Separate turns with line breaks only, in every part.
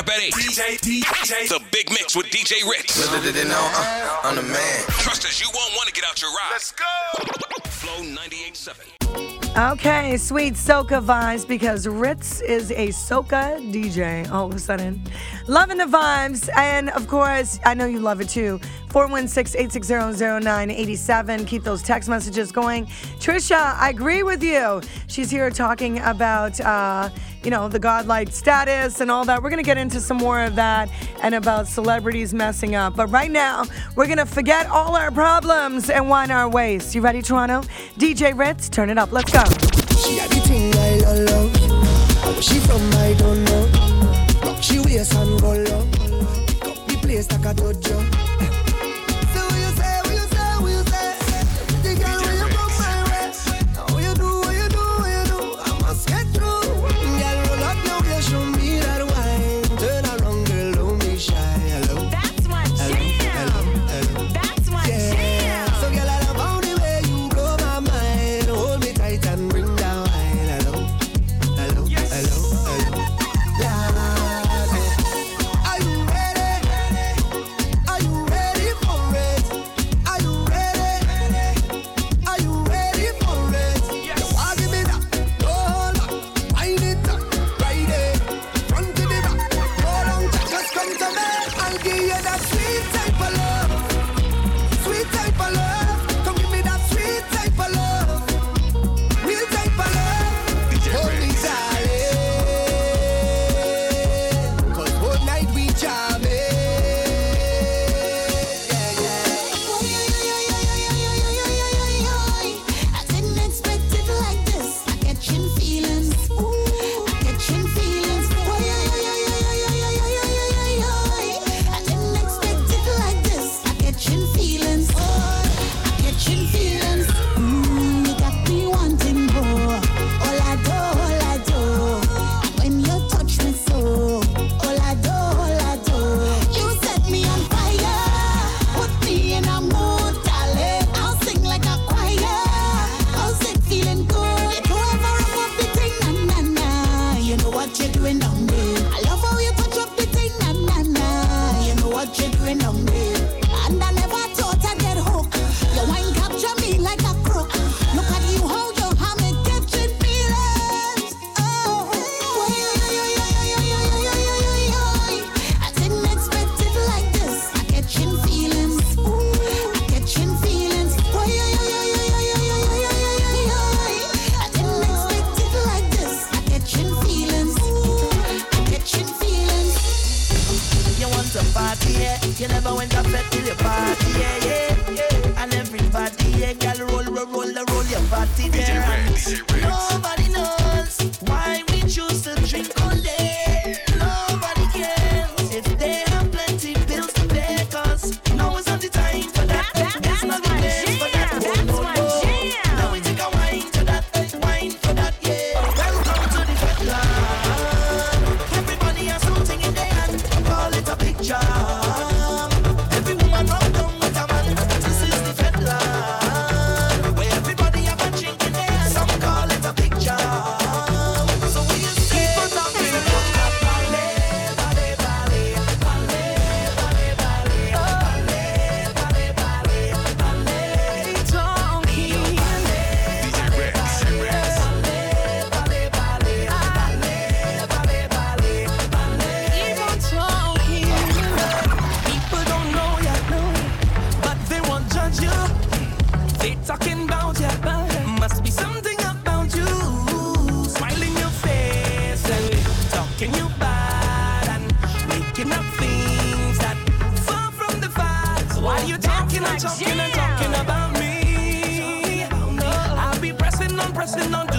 up at 8. DJ, DJ. The Big Mix with DJ Ritz.
Uh, I'm the man.
Trust us, you won't want to get out your ride.
Let's go.
Flow 98.7.
Okay, sweet soca vibes because Ritz is a soca DJ all of a sudden. Loving the vibes, and of course, I know you love it too. 416 860 0987. Keep those text messages going. Trisha, I agree with you. She's here talking about. Uh, you know, the godlike status and all that. We're going to get into some more of that and about celebrities messing up. But right now, we're going to forget all our problems and wine our ways. You ready, Toronto? DJ Ritz, turn it up. Let's go.
She had the thing I love. She from, I don't know. She and. Pick up the place like a dojo. roll, roll, roll your body there. pressing on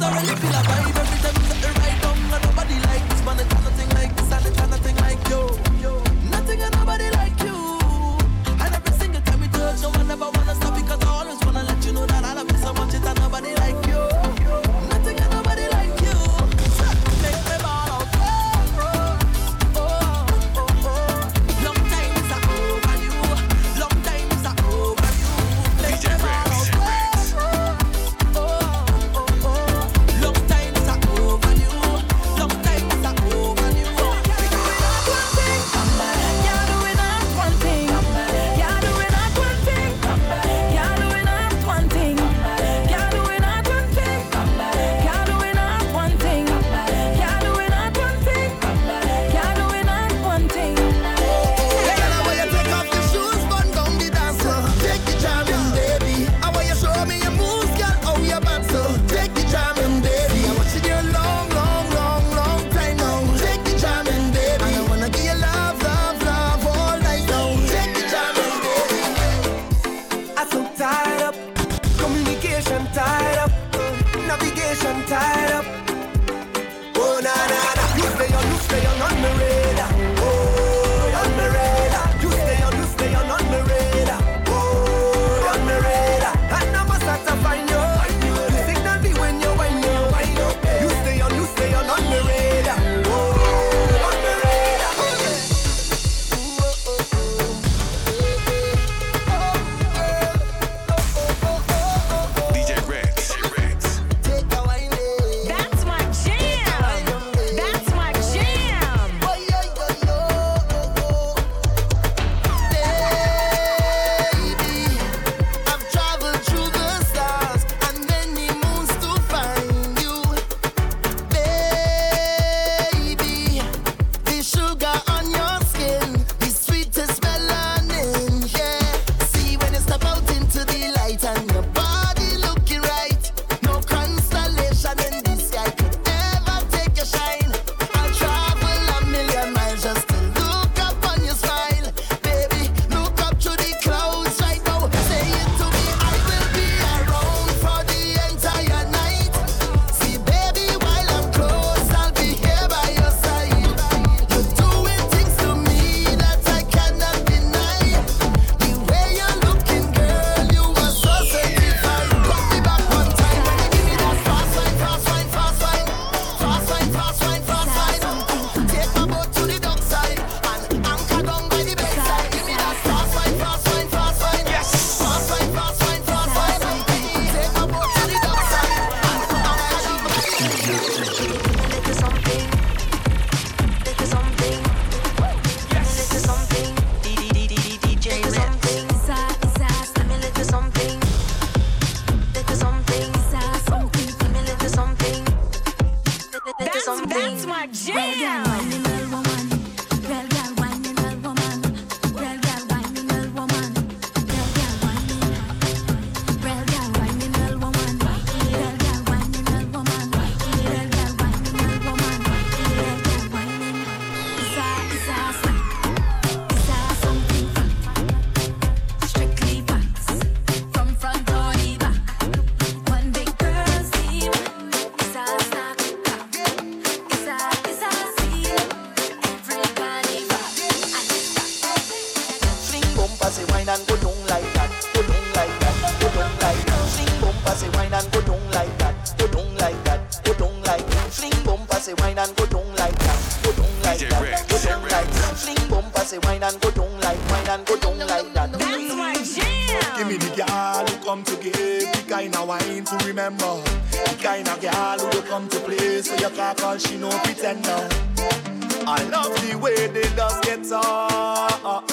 Cause I really feel a vibe every time you set the right down. And nobody like this, man. It's nothing like this, and it's nothing like you. vacation time. cause she no pretender. I love the way they just get on.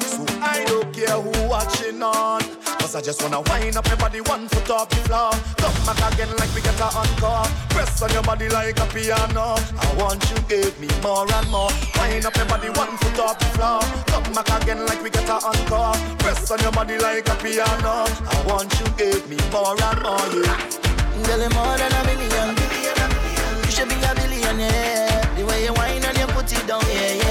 So I don't care who watching on. Cause I just wanna wind up everybody one foot off the floor. Come back again like we get a encore. Press on your body like a piano. I want you give me more and more. Wind up everybody one foot off the floor. Come back again like we get a encore. Press on your body like a piano. I want you give me more and more. Yeah.
Girl, more than a million on your head, the way you whine and you put it down, yeah, yeah.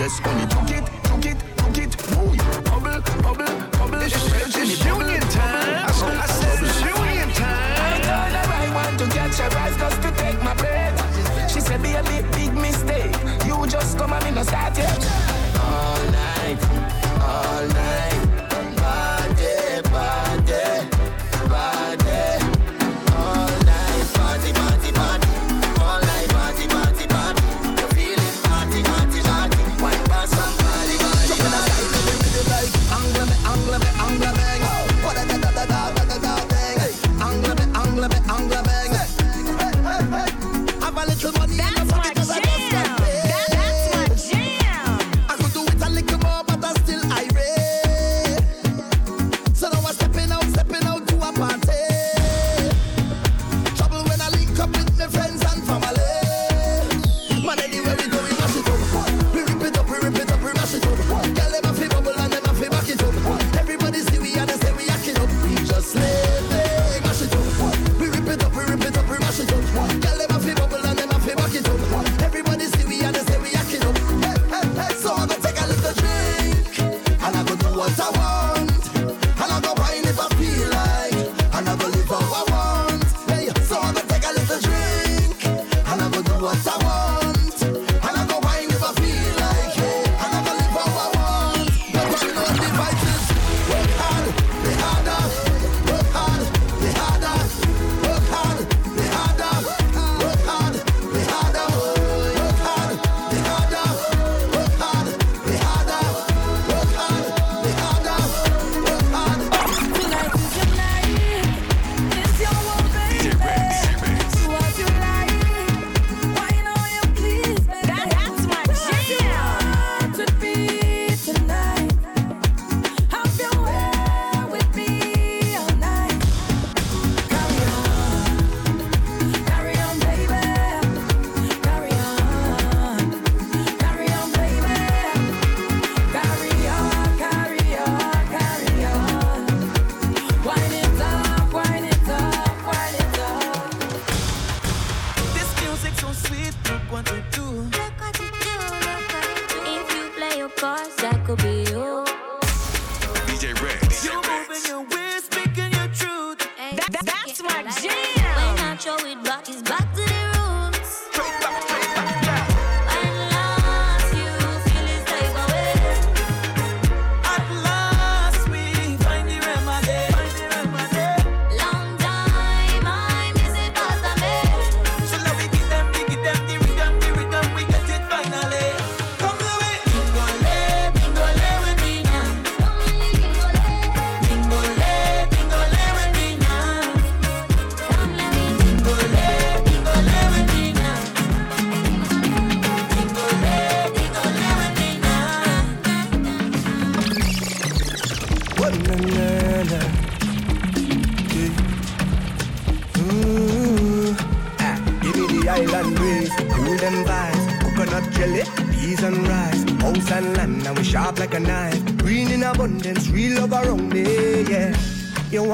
Yes, only took it, took it, took it. Boy, bubble, bubble, bubble. It's, it's, it's union time. I, I said it's union time. I told want to catch a rise just to take my breath. She said, be a big, big mistake. You just come and me no start yet. All night, all night.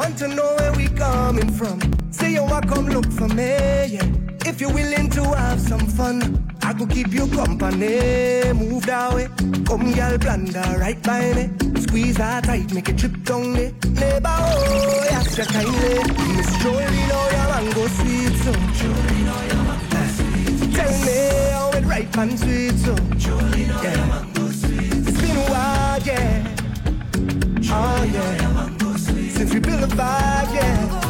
Want
to
know where we coming from? Say you want come look for me, yeah. If you're willing to have some fun, I could keep you company. Move that way, come girl, blunder right by me. Squeeze her tight, make it trip down me. Neighbor, oh, yes, you kindly. Miss Jolene, oh, your mango sweet, so. Eh, Tell me how it ripe and sweet, so. Yeah. It's been a while, yeah. Oh, yeah. Since we built a vibe, yeah.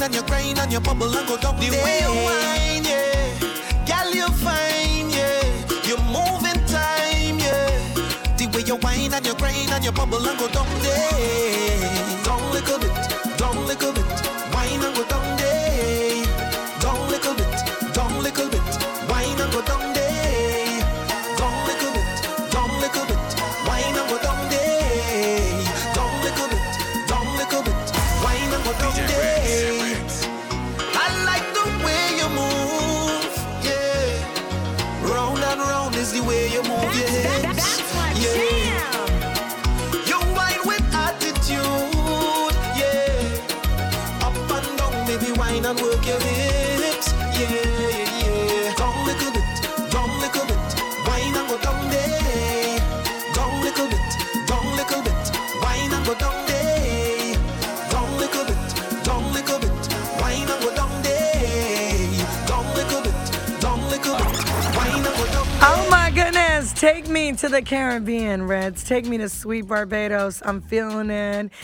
Whine and you grind and you bubble and go down. The way you whine, yeah. Girl, you fine, yeah. You move in time, yeah. The way you whine and you grind and you bubble and go down there. Down little bit, down little bit, is the way you move your hips, yeah. You whine with attitude, yeah. Up and down, baby, whine and work
me to the Caribbean, Reds. Take me to sweet Barbados. I'm feeling it.